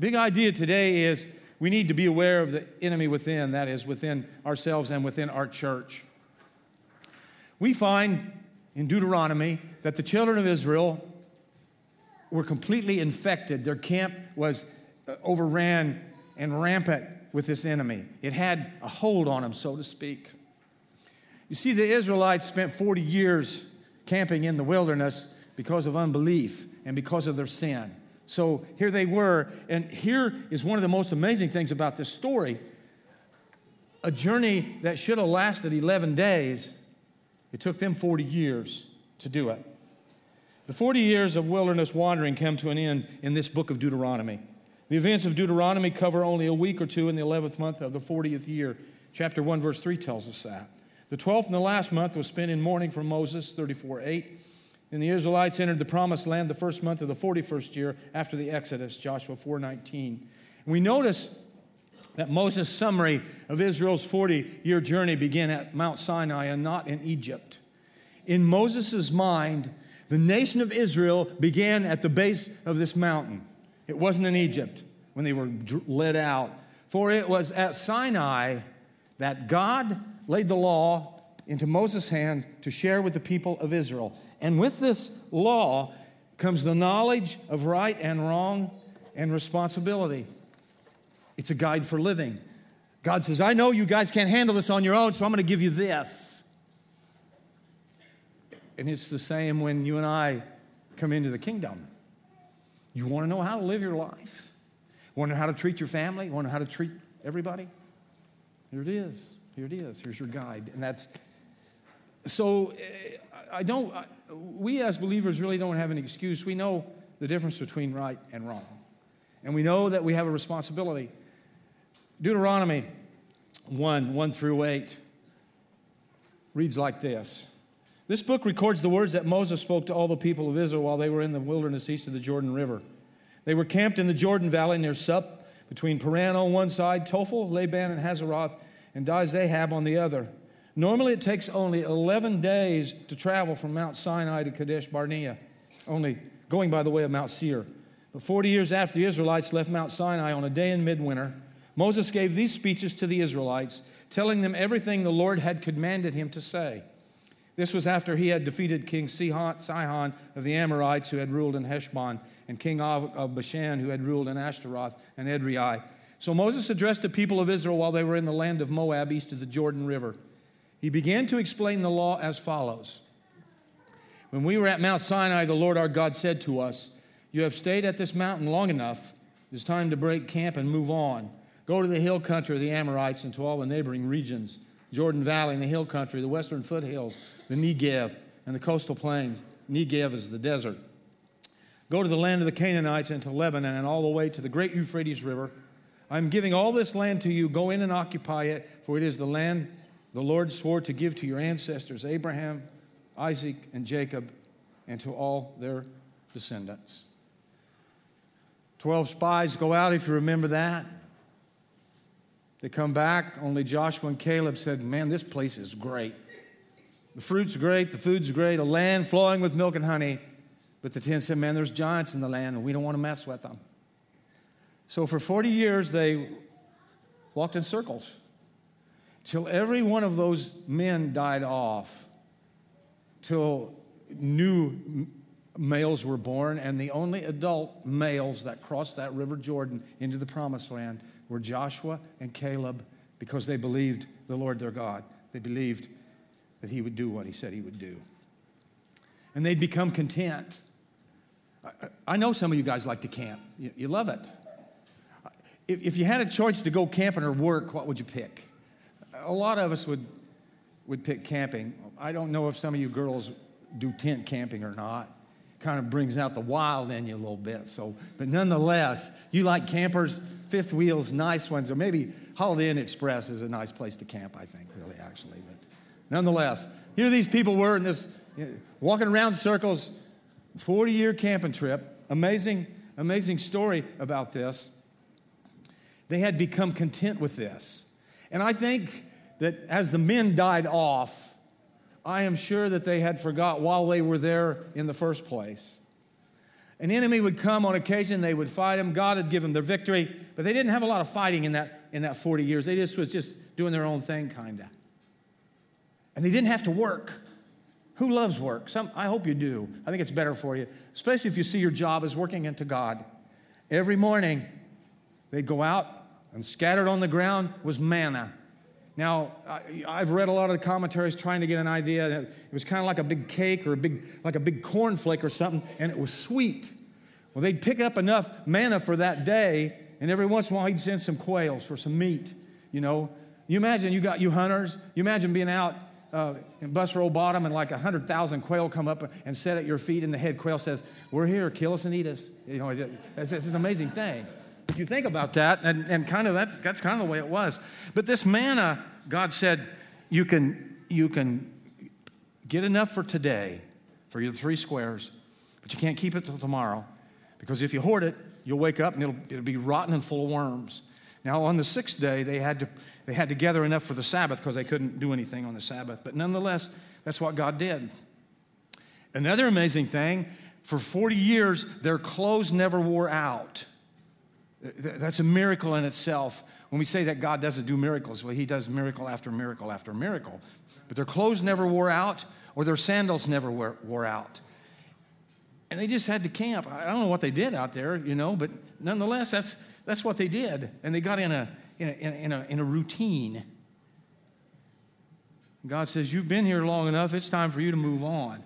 Big idea today is we need to be aware of the enemy within, that is, within ourselves and within our church. We find in Deuteronomy that the children of Israel were completely infected. Their camp was uh, overran and rampant with this enemy. It had a hold on them, so to speak. You see, the Israelites spent 40 years camping in the wilderness because of unbelief and because of their sin. So here they were, and here is one of the most amazing things about this story. A journey that should have lasted 11 days, it took them 40 years to do it. The 40 years of wilderness wandering come to an end in this book of Deuteronomy. The events of Deuteronomy cover only a week or two in the 11th month of the 40th year. Chapter 1, verse 3 tells us that. The 12th and the last month was spent in mourning for Moses, 34 8. And the Israelites entered the promised land the first month of the 41st year after the Exodus, Joshua 4:19. And we notice that Moses' summary of Israel's 40-year journey began at Mount Sinai and not in Egypt. In Moses' mind, the nation of Israel began at the base of this mountain. It wasn't in Egypt when they were led out, for it was at Sinai that God laid the law into Moses' hand to share with the people of Israel. And with this law comes the knowledge of right and wrong and responsibility. It's a guide for living. God says, I know you guys can't handle this on your own, so I'm going to give you this. And it's the same when you and I come into the kingdom. You want to know how to live your life? Want to know how to treat your family? Want to know how to treat everybody? Here it is. Here it is. Here's your guide. And that's so eh, I don't, we as believers really don't have an excuse. We know the difference between right and wrong. And we know that we have a responsibility. Deuteronomy 1 1 through 8 reads like this This book records the words that Moses spoke to all the people of Israel while they were in the wilderness east of the Jordan River. They were camped in the Jordan Valley near Suph, between Paran on one side, Tophel, Laban, and Hazeroth, and Dizahab on the other. Normally, it takes only 11 days to travel from Mount Sinai to Kadesh Barnea, only going by the way of Mount Seir. But 40 years after the Israelites left Mount Sinai on a day in midwinter, Moses gave these speeches to the Israelites, telling them everything the Lord had commanded him to say. This was after he had defeated King Sihon of the Amorites, who had ruled in Heshbon, and King Og of Bashan, who had ruled in Ashtaroth and Edrei. So Moses addressed the people of Israel while they were in the land of Moab, east of the Jordan River. He began to explain the law as follows When we were at Mount Sinai, the Lord our God said to us, You have stayed at this mountain long enough. It's time to break camp and move on. Go to the hill country of the Amorites and to all the neighboring regions Jordan Valley and the hill country, the western foothills, the Negev, and the coastal plains. Negev is the desert. Go to the land of the Canaanites and to Lebanon and all the way to the great Euphrates River. I'm giving all this land to you. Go in and occupy it, for it is the land the Lord swore to give to your ancestors, Abraham, Isaac, and Jacob, and to all their descendants. Twelve spies go out, if you remember that. They come back, only Joshua and Caleb said, Man, this place is great. The fruit's great, the food's great, a land flowing with milk and honey. But the ten said, Man, there's giants in the land, and we don't want to mess with them. So for 40 years, they walked in circles till every one of those men died off, till new males were born, and the only adult males that crossed that river Jordan into the promised land were Joshua and Caleb because they believed the Lord their God. They believed that he would do what he said he would do. And they'd become content. I know some of you guys like to camp, you love it. If you had a choice to go camping or work, what would you pick? A lot of us would, would pick camping. I don't know if some of you girls do tent camping or not. Kind of brings out the wild in you a little bit. So, but nonetheless, you like campers, fifth wheels, nice ones, or maybe Holiday Inn Express is a nice place to camp. I think, really, actually. But nonetheless, here these people were in this you know, walking around circles, 40 year camping trip. Amazing, amazing story about this. They had become content with this. And I think that as the men died off, I am sure that they had forgot while they were there in the first place. An enemy would come on occasion, they would fight him. God had given them their victory, but they didn't have a lot of fighting in that, in that 40 years. They just was just doing their own thing, kind of. And they didn't have to work. Who loves work? Some, I hope you do. I think it's better for you, especially if you see your job as working into God. Every morning, they'd go out, and scattered on the ground was manna. Now, I've read a lot of the commentaries trying to get an idea. It was kind of like a big cake or a big, like a big cornflake or something, and it was sweet. Well, they'd pick up enough manna for that day, and every once in a while he'd send some quails for some meat. You know, you imagine you got you hunters. You imagine being out uh, in Bus Row Bottom and like a hundred thousand quail come up and set at your feet, and the head quail says, "We're here, kill us and eat us." You know, it's, it's an amazing thing. If you think about that, and, and kind of that's, that's kind of the way it was. But this manna, God said, you can, you can get enough for today, for your three squares, but you can't keep it till tomorrow. Because if you hoard it, you'll wake up and it'll, it'll be rotten and full of worms. Now, on the sixth day, they had to, they had to gather enough for the Sabbath because they couldn't do anything on the Sabbath. But nonetheless, that's what God did. Another amazing thing for 40 years, their clothes never wore out. That's a miracle in itself. When we say that God doesn't do miracles, well, He does miracle after miracle after miracle. But their clothes never wore out, or their sandals never wore, wore out. And they just had to camp. I don't know what they did out there, you know, but nonetheless, that's, that's what they did. And they got in a, in a, in a, in a routine. God says, You've been here long enough, it's time for you to move on.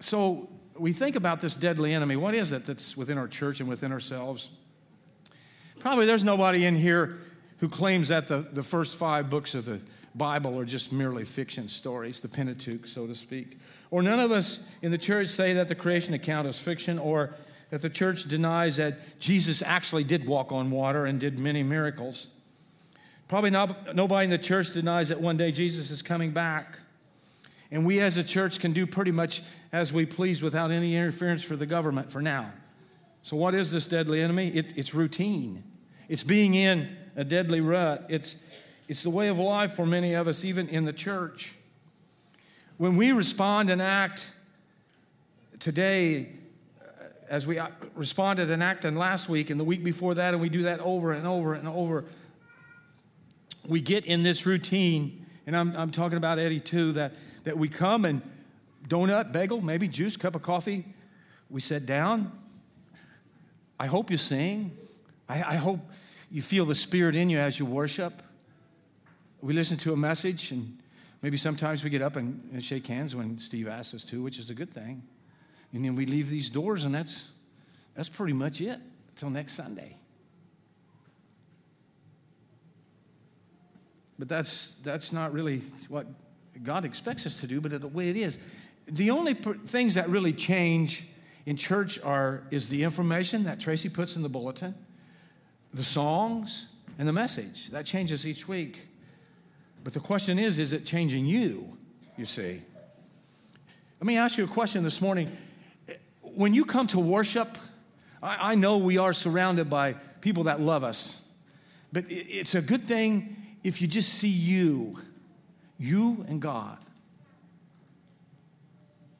So we think about this deadly enemy. What is it that's within our church and within ourselves? Probably there's nobody in here who claims that the, the first five books of the Bible are just merely fiction stories, the Pentateuch, so to speak. Or none of us in the church say that the creation account is fiction, or that the church denies that Jesus actually did walk on water and did many miracles. Probably not, nobody in the church denies that one day Jesus is coming back. And we as a church can do pretty much as we please without any interference for the government for now. So, what is this deadly enemy? It, it's routine, it's being in a deadly rut. It's, it's the way of life for many of us, even in the church. When we respond and act today, uh, as we uh, responded and acted last week and the week before that, and we do that over and over and over, we get in this routine. And I'm, I'm talking about Eddie too, that, that we come and donut, bagel, maybe juice, cup of coffee. We sit down. I hope you sing. I, I hope you feel the Spirit in you as you worship. We listen to a message, and maybe sometimes we get up and, and shake hands when Steve asks us to, which is a good thing. And then we leave these doors, and that's, that's pretty much it until next Sunday. But that's, that's not really what God expects us to do, but the way it is the only things that really change in church are is the information that Tracy puts in the bulletin, the songs, and the message. That changes each week. But the question is, is it changing you? You see. Let me ask you a question this morning. When you come to worship, I, I know we are surrounded by people that love us, but it, it's a good thing if you just see you, you and God.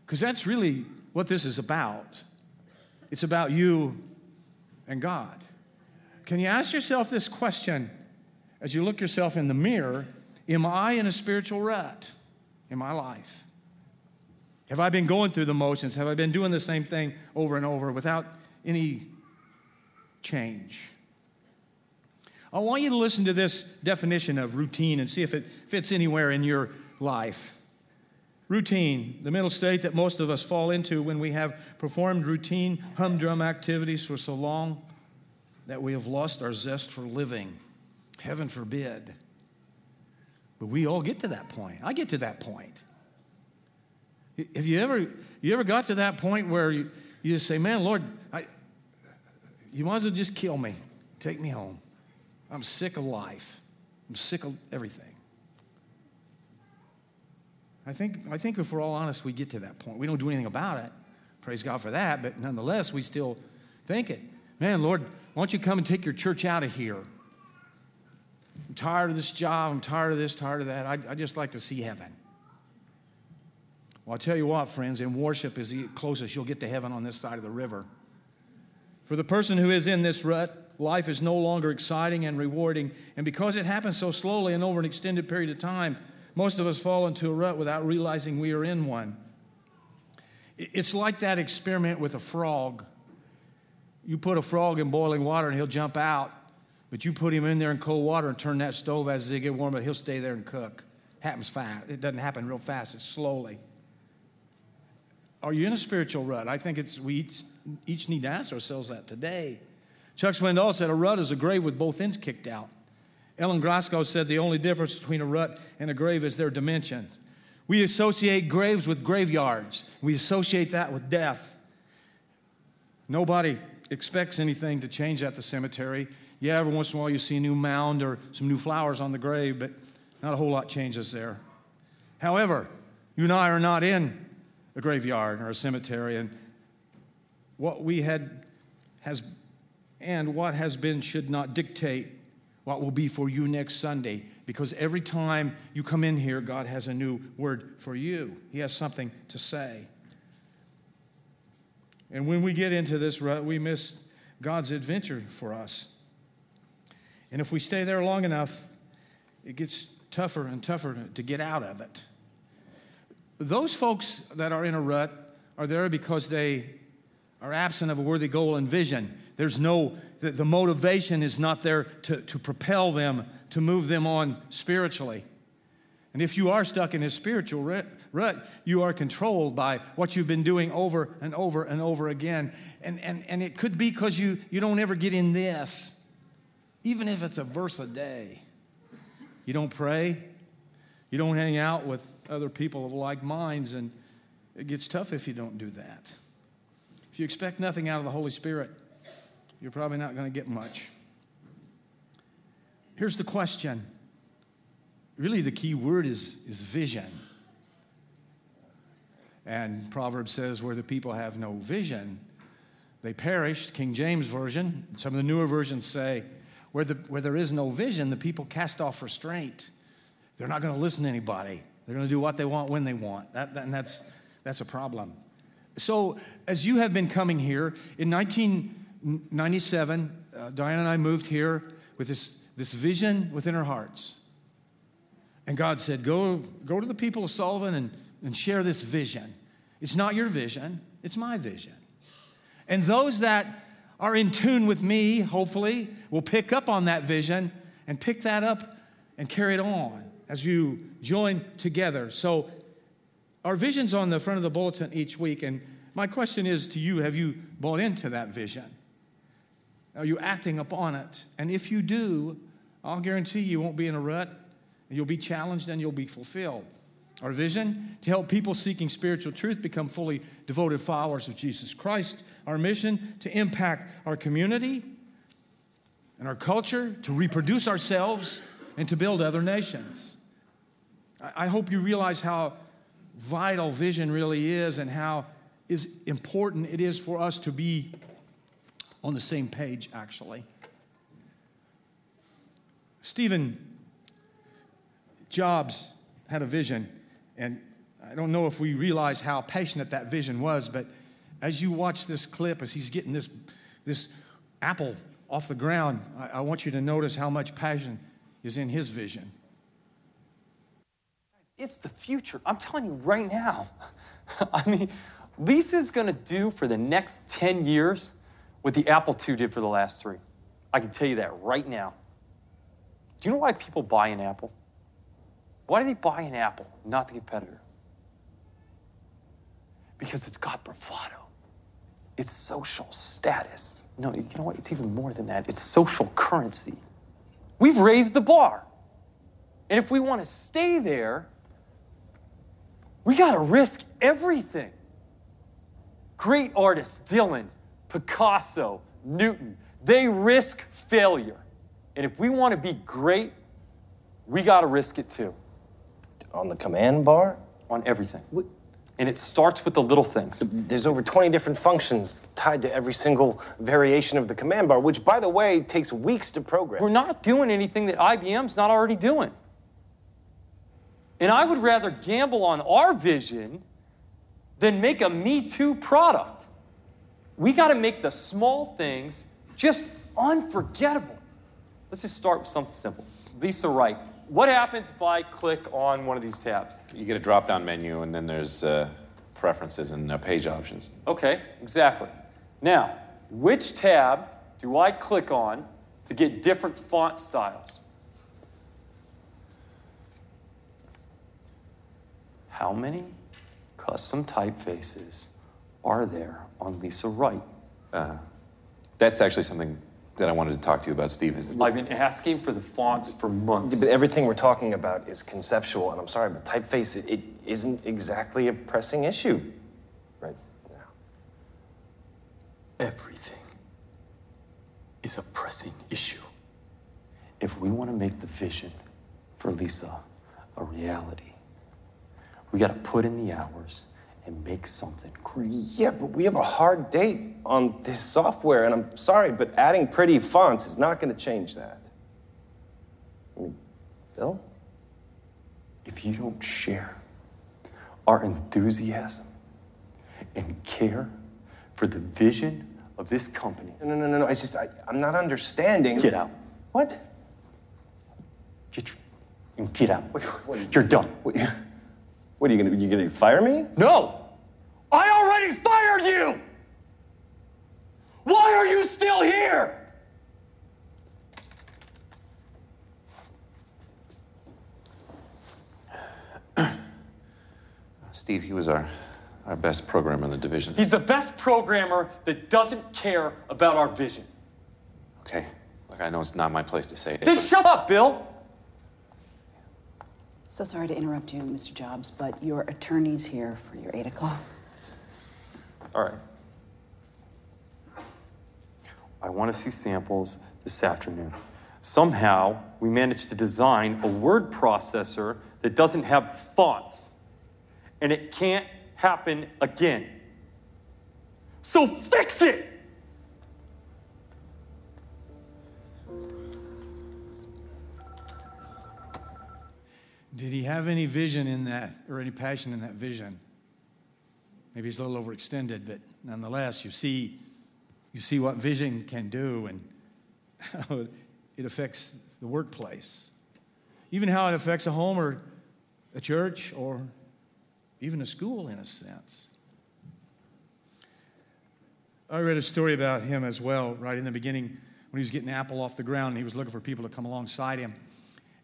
Because that's really what this is about. It's about you and God. Can you ask yourself this question as you look yourself in the mirror? Am I in a spiritual rut in my life? Have I been going through the motions? Have I been doing the same thing over and over without any change? I want you to listen to this definition of routine and see if it fits anywhere in your life. Routine, the mental state that most of us fall into when we have performed routine humdrum activities for so long that we have lost our zest for living. Heaven forbid. But we all get to that point. I get to that point. Have you ever, you ever got to that point where you, you just say, man, Lord, I, you might as well just kill me. Take me home. I'm sick of life. I'm sick of everything. I think, I think if we're all honest, we get to that point. We don't do anything about it. Praise God for that. But nonetheless, we still think it. Man, Lord, why don't you come and take your church out of here? I'm tired of this job. I'm tired of this, tired of that. I, I just like to see heaven. Well, I'll tell you what, friends, in worship is the closest you'll get to heaven on this side of the river. For the person who is in this rut, life is no longer exciting and rewarding. And because it happens so slowly and over an extended period of time, most of us fall into a rut without realizing we are in one. It's like that experiment with a frog. You put a frog in boiling water and he'll jump out, but you put him in there in cold water and turn that stove as they get warmer, he'll stay there and cook. Happens fast. It doesn't happen real fast, it's slowly. Are you in a spiritual rut? I think it's we each, each need to ask ourselves that today. Chuck Swindoll said a rut is a grave with both ends kicked out. Ellen Glasgow said the only difference between a rut and a grave is their dimension. We associate graves with graveyards. We associate that with death. Nobody expects anything to change at the cemetery. Yeah, every once in a while you see a new mound or some new flowers on the grave, but not a whole lot changes there. However, you and I are not in a graveyard or a cemetery, and what we had has and what has been should not dictate what will be for you next Sunday because every time you come in here, God has a new word for you. He has something to say. And when we get into this rut, we miss God's adventure for us. And if we stay there long enough, it gets tougher and tougher to get out of it. Those folks that are in a rut are there because they are absent of a worthy goal and vision. There's no, the, the motivation is not there to, to propel them, to move them on spiritually. And if you are stuck in a spiritual rut, you are controlled by what you've been doing over and over and over again. And, and, and it could be because you, you don't ever get in this, even if it's a verse a day. You don't pray, you don't hang out with other people of like minds, and it gets tough if you don't do that. If you expect nothing out of the Holy Spirit, you're probably not going to get much. Here's the question really, the key word is, is vision. And Proverbs says, where the people have no vision, they perish. King James Version, some of the newer versions say, where, the, where there is no vision, the people cast off restraint. They're not going to listen to anybody. They're going to do what they want when they want. That, that, and that's, that's a problem. So, as you have been coming here, in 1997, uh, Diane and I moved here with this, this vision within our hearts. And God said, Go, go to the people of Sullivan and, and share this vision. It's not your vision, it's my vision. And those that are in tune with me, hopefully, will pick up on that vision and pick that up and carry it on as you join together. So, our vision's on the front of the bulletin each week, and my question is to you have you bought into that vision? Are you acting upon it? And if you do, I'll guarantee you won't be in a rut. You'll be challenged and you'll be fulfilled. Our vision to help people seeking spiritual truth become fully devoted followers of Jesus Christ. Our mission to impact our community and our culture, to reproduce ourselves, and to build other nations. I hope you realize how vital vision really is and how is important it is for us to be on the same page actually. Stephen Jobs had a vision and I don't know if we realize how passionate that vision was, but as you watch this clip, as he's getting this, this apple off the ground, I, I want you to notice how much passion is in his vision. It's the future. I'm telling you right now. I mean, Lisa's gonna do for the next 10 years what the Apple II did for the last three. I can tell you that right now. Do you know why people buy an Apple? Why do they buy an Apple, not the competitor? Because it's got bravado. It's social status. No, you know what? It's even more than that. It's social currency. We've raised the bar. And if we want to stay there, we got to risk everything. Great artist Dylan, Picasso, Newton, they risk failure. And if we want to be great, we got to risk it too. On the command bar? On everything. And it starts with the little things. There's over 20 different functions tied to every single variation of the command bar, which, by the way, takes weeks to program. We're not doing anything that IBM's not already doing. And I would rather gamble on our vision than make a Me Too product. We got to make the small things just unforgettable. Let's just start with something simple. LisaWrite, what happens if I click on one of these tabs? You get a drop down menu, and then there's uh, preferences and uh, page options. Okay, exactly. Now, which tab do I click on to get different font styles? How many custom typefaces are there on LisaWrite? Uh-huh. That's actually something that I wanted to talk to you about, Steve. Is I've been asking for the fonts for months. But everything we're talking about is conceptual, and I'm sorry, but typeface, it, it isn't exactly a pressing issue right now. Everything is a pressing issue. If we want to make the vision for Lisa a reality, we got to put in the hours and make something great. Yeah, but we have a hard date on this software, and I'm sorry, but adding pretty fonts is not going to change that. I mean, Bill? If you don't share our enthusiasm and care for the vision of this company, No, no, no, no, no. I just, I, I'm not understanding. get out. What? Get your, and get out. What- what- You're done. What, what are you going to, you going to fire me? No! I already fired you! Why are you still here? Steve, he was our, our best programmer in the division. He's the best programmer that doesn't care about our vision. Okay. Look, I know it's not my place to say it. Then but- shut up, Bill! So sorry to interrupt you, Mr. Jobs, but your attorney's here for your 8 o'clock. All right. I want to see samples this afternoon. Somehow, we managed to design a word processor that doesn't have fonts, and it can't happen again. So fix it! Did he have any vision in that or any passion in that vision? Maybe he's a little overextended, but nonetheless, you see, you see what vision can do and how it affects the workplace. Even how it affects a home or a church or even a school in a sense. I read a story about him as well, right in the beginning when he was getting Apple off the ground and he was looking for people to come alongside him.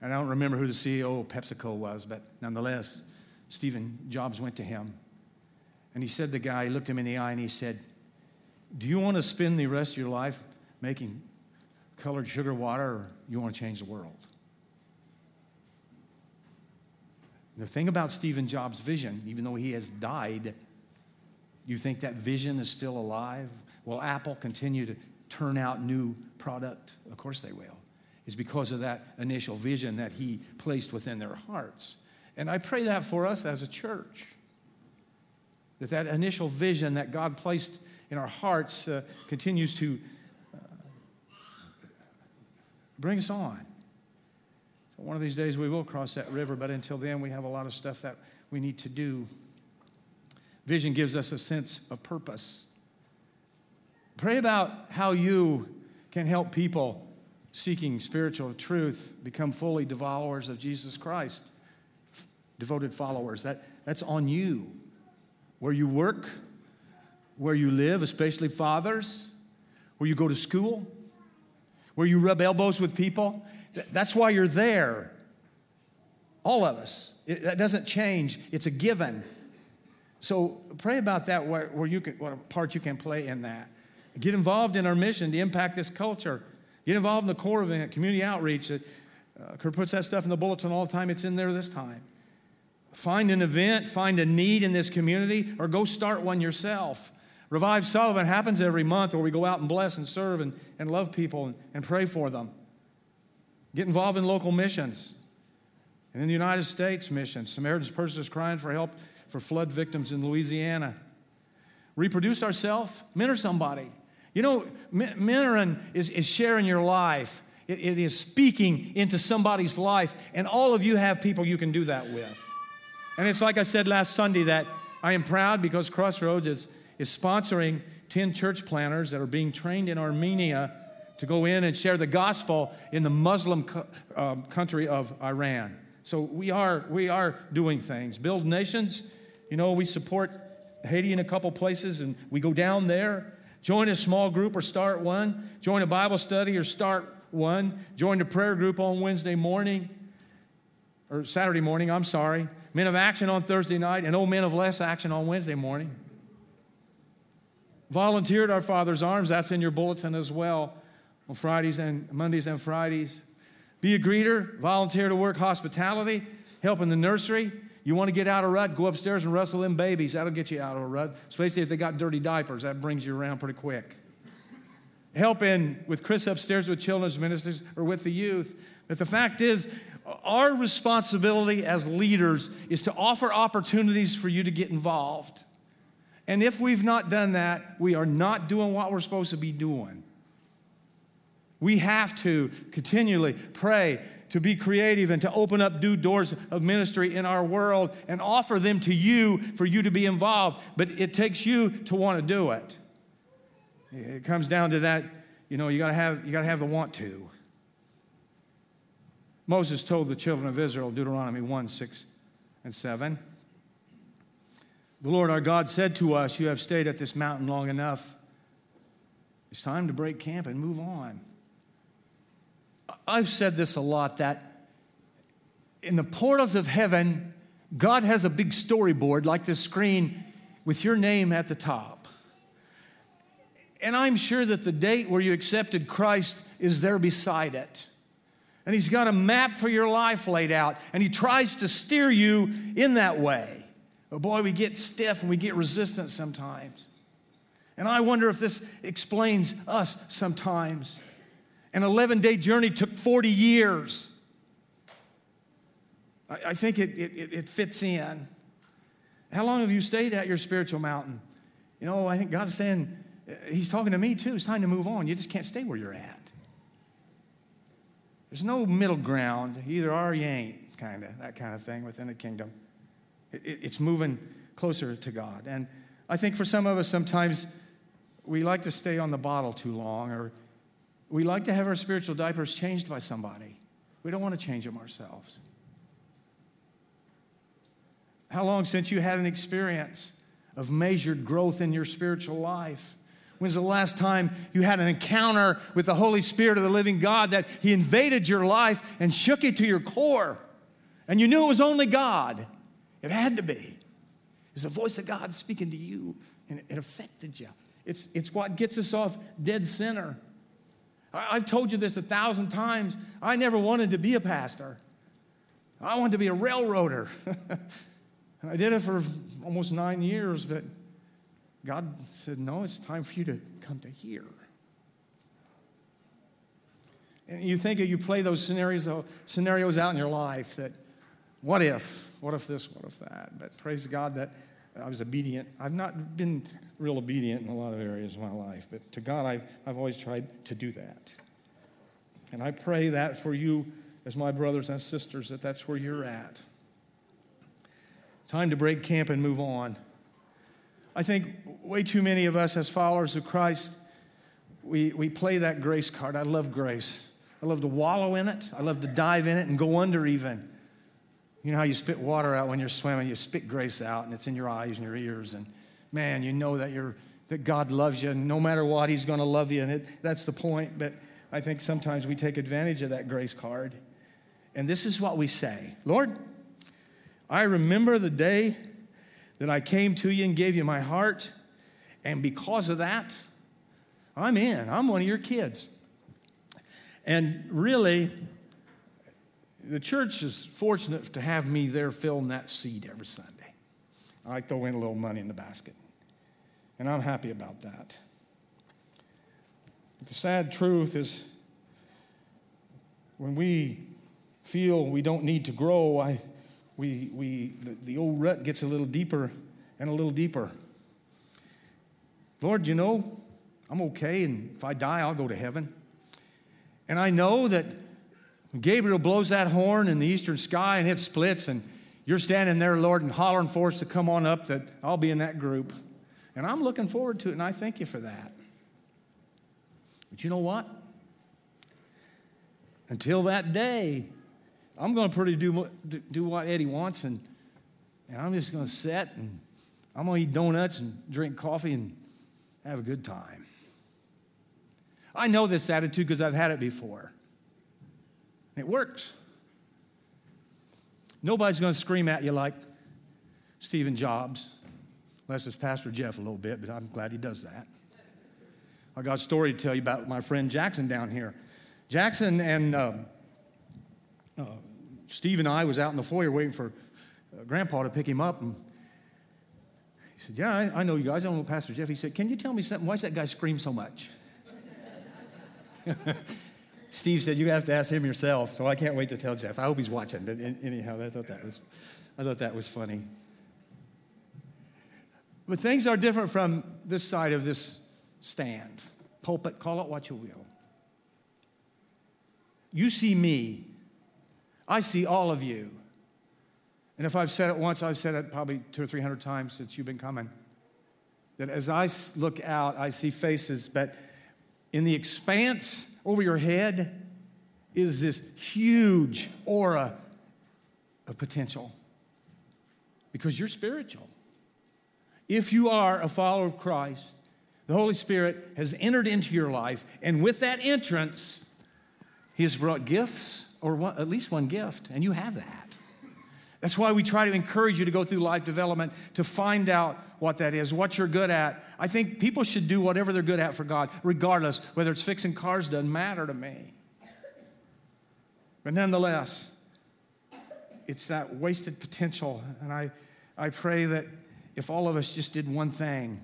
And I don't remember who the CEO of PepsiCo was, but nonetheless, Stephen Jobs went to him. And he said, the guy, he looked him in the eye and he said, Do you want to spend the rest of your life making colored sugar water or you want to change the world? The thing about Stephen Jobs' vision, even though he has died, you think that vision is still alive? Will Apple continue to turn out new product? Of course they will. It's because of that initial vision that he placed within their hearts. And I pray that for us as a church. That that initial vision that God placed in our hearts uh, continues to uh, bring us on. So one of these days we will cross that river, but until then we have a lot of stuff that we need to do. Vision gives us a sense of purpose. Pray about how you can help people seeking spiritual truth become fully followers of Jesus Christ, devoted followers. That, that's on you. Where you work, where you live, especially fathers, where you go to school, where you rub elbows with people. That's why you're there. All of us. It, that doesn't change, it's a given. So pray about that, where, where you can, what part you can play in that. Get involved in our mission to impact this culture. Get involved in the core event, community outreach. Uh, Kurt puts that stuff in the bulletin all the time. It's in there this time. Find an event, find a need in this community, or go start one yourself. Revive Sullivan happens every month where we go out and bless and serve and, and love people and, and pray for them. Get involved in local missions. And in the United States, missions. Samaritan's Purse is crying for help for flood victims in Louisiana. Reproduce ourselves, mentor somebody. You know, mentoring is, is sharing your life. It, it is speaking into somebody's life, and all of you have people you can do that with. And it's like I said last Sunday that I am proud because Crossroads is, is sponsoring 10 church planners that are being trained in Armenia to go in and share the gospel in the Muslim co- uh, country of Iran. So we are, we are doing things. Build nations, you know, we support Haiti in a couple places and we go down there. Join a small group or start one. Join a Bible study or start one. Join the prayer group on Wednesday morning or Saturday morning, I'm sorry. Men of action on Thursday night and old men of less action on Wednesday morning. Volunteer at our Father's Arms, that's in your bulletin as well on Fridays and Mondays and Fridays. Be a greeter, volunteer to work hospitality, help in the nursery. You want to get out of rut, go upstairs and wrestle them babies. That'll get you out of a rut, especially if they got dirty diapers. That brings you around pretty quick. Help in with Chris upstairs with children's ministers or with the youth. But the fact is, our responsibility as leaders is to offer opportunities for you to get involved. And if we've not done that, we are not doing what we're supposed to be doing. We have to continually pray to be creative and to open up new doors of ministry in our world and offer them to you for you to be involved. But it takes you to want to do it. It comes down to that, you know, you gotta have you gotta have the want to. Moses told the children of Israel, Deuteronomy 1 6 and 7. The Lord our God said to us, You have stayed at this mountain long enough. It's time to break camp and move on. I've said this a lot that in the portals of heaven, God has a big storyboard like this screen with your name at the top. And I'm sure that the date where you accepted Christ is there beside it. And He's got a map for your life laid out, and He tries to steer you in that way. But boy, we get stiff and we get resistant sometimes. And I wonder if this explains us sometimes. An 11 day journey took 40 years. I, I think it, it, it fits in. How long have you stayed at your spiritual mountain? You know, I think God's saying, uh, He's talking to me too. It's time to move on. You just can't stay where you're at. There's no middle ground. You either are or you ain't, kind of, that kind of thing within the kingdom. It, it, it's moving closer to God. And I think for some of us, sometimes we like to stay on the bottle too long, or we like to have our spiritual diapers changed by somebody. We don't want to change them ourselves. How long since you had an experience of measured growth in your spiritual life? When's the last time you had an encounter with the Holy Spirit of the living God that He invaded your life and shook you to your core? And you knew it was only God. It had to be. It's the voice of God speaking to you, and it affected you. It's, it's what gets us off dead center. I've told you this a thousand times. I never wanted to be a pastor, I wanted to be a railroader. and I did it for almost nine years, but God said, No, it's time for you to come to here. And you think you play those scenarios, uh, scenarios out in your life that, what if? What if this? What if that? But praise God that I was obedient. I've not been real obedient in a lot of areas of my life, but to God, I've, I've always tried to do that. And I pray that for you, as my brothers and sisters, that that's where you're at. Time to break camp and move on. I think way too many of us, as followers of Christ, we, we play that grace card. I love grace. I love to wallow in it, I love to dive in it and go under even. You know how you spit water out when you're swimming? You spit grace out, and it's in your eyes and your ears. And man, you know that, you're, that God loves you, and no matter what, He's going to love you. And it, that's the point. But I think sometimes we take advantage of that grace card. And this is what we say Lord, I remember the day that I came to you and gave you my heart. And because of that, I'm in. I'm one of your kids. And really, the church is fortunate to have me there filling that seed every Sunday. I throw in a little money in the basket. And I'm happy about that. But the sad truth is when we feel we don't need to grow, I, we, we, the, the old rut gets a little deeper and a little deeper. Lord, you know, I'm okay, and if I die, I'll go to heaven. And I know that Gabriel blows that horn in the eastern sky and it splits, and you're standing there, Lord, and hollering for us to come on up, that I'll be in that group. And I'm looking forward to it, and I thank you for that. But you know what? Until that day, I'm going to pretty do, do what Eddie wants, and, and I'm just going to sit and I'm going to eat donuts and drink coffee and have a good time. I know this attitude because I've had it before. It works. Nobody's going to scream at you like Stephen Jobs, unless it's Pastor Jeff a little bit, but I'm glad he does that. I got a story to tell you about my friend Jackson down here. Jackson and uh, uh, Steve and I was out in the foyer waiting for uh, Grandpa to pick him up, and he said, "Yeah, I, I know you guys. I know Pastor Jeff." He said, "Can you tell me something? Why does that guy scream so much?" Steve said, You have to ask him yourself. So I can't wait to tell Jeff. I hope he's watching. But anyhow, I thought that was, I thought that was funny. But things are different from this side of this stand. Pulpit, call it what you will. You see me. I see all of you. And if I've said it once, I've said it probably two or three hundred times since you've been coming. That as I look out, I see faces, but in the expanse over your head is this huge aura of potential because you're spiritual. If you are a follower of Christ, the Holy Spirit has entered into your life, and with that entrance, He has brought gifts, or one, at least one gift, and you have that. That's why we try to encourage you to go through life development to find out what that is, what you're good at. I think people should do whatever they're good at for God, regardless. Whether it's fixing cars doesn't matter to me. But nonetheless, it's that wasted potential. And I, I pray that if all of us just did one thing,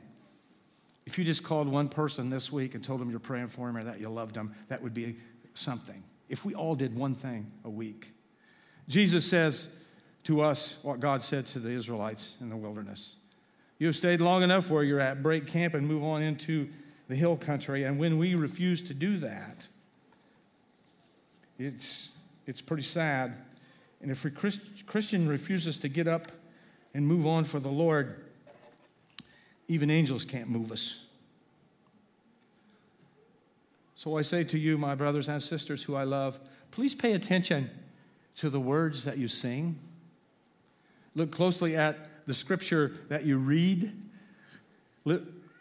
if you just called one person this week and told them you're praying for him or that you loved them, that would be something. If we all did one thing a week. Jesus says to us what God said to the Israelites in the wilderness. You have stayed long enough where you're at, break camp and move on into the hill country. And when we refuse to do that, it's, it's pretty sad. And if a Christian refuses to get up and move on for the Lord, even angels can't move us. So I say to you, my brothers and sisters who I love, please pay attention to the words that you sing. Look closely at the scripture that you read.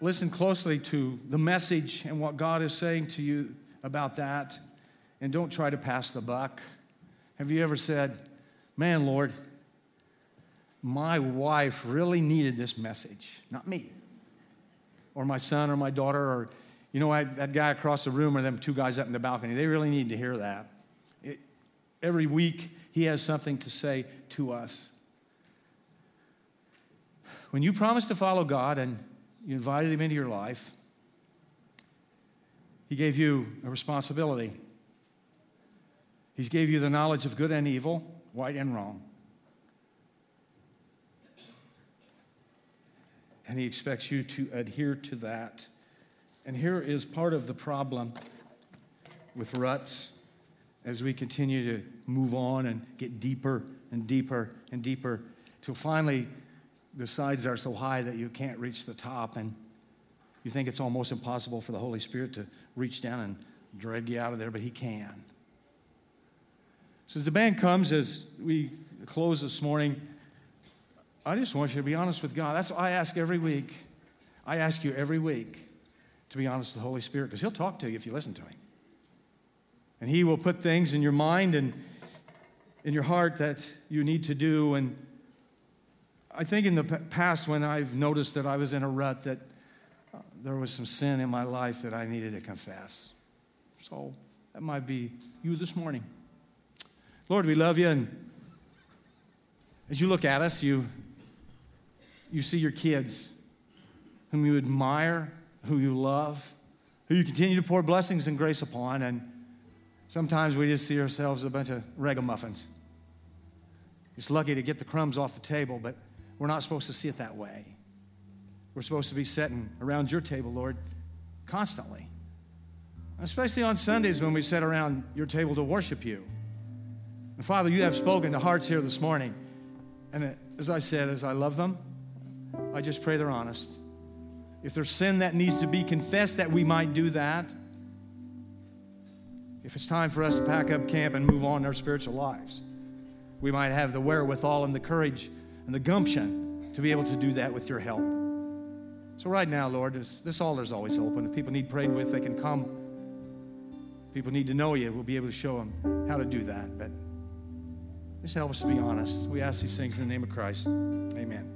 Listen closely to the message and what God is saying to you about that. And don't try to pass the buck. Have you ever said, Man, Lord, my wife really needed this message, not me, or my son or my daughter, or, you know, I, that guy across the room or them two guys up in the balcony. They really need to hear that. It, every week, he has something to say to us. When you promised to follow God and you invited Him into your life, He gave you a responsibility. He's gave you the knowledge of good and evil, right and wrong. And He expects you to adhere to that. And here is part of the problem with ruts as we continue to move on and get deeper and deeper and deeper till finally the sides are so high that you can't reach the top, and you think it's almost impossible for the Holy Spirit to reach down and drag you out of there, but He can. So, as the band comes, as we close this morning, I just want you to be honest with God. That's what I ask every week. I ask you every week to be honest with the Holy Spirit because He'll talk to you if you listen to Him. And He will put things in your mind and in your heart that you need to do. And I think in the past, when I've noticed that I was in a rut, that uh, there was some sin in my life that I needed to confess. So that might be you this morning. Lord, we love you. And as you look at us, you, you see your kids whom you admire, who you love, who you continue to pour blessings and grace upon. And sometimes we just see ourselves a bunch of ragamuffins. Just lucky to get the crumbs off the table, but we're not supposed to see it that way. We're supposed to be sitting around your table, Lord, constantly. Especially on Sundays when we sit around your table to worship you. And Father, you have spoken to hearts here this morning. And as I said, as I love them, I just pray they're honest. If there's sin that needs to be confessed, that we might do that. If it's time for us to pack up camp and move on in our spiritual lives, we might have the wherewithal and the courage and the gumption to be able to do that with your help. So, right now, Lord, this, this altar is always open. If people need prayed with, they can come. People need to know you. We'll be able to show them how to do that. But just help us to be honest. We ask these things in the name of Christ. Amen.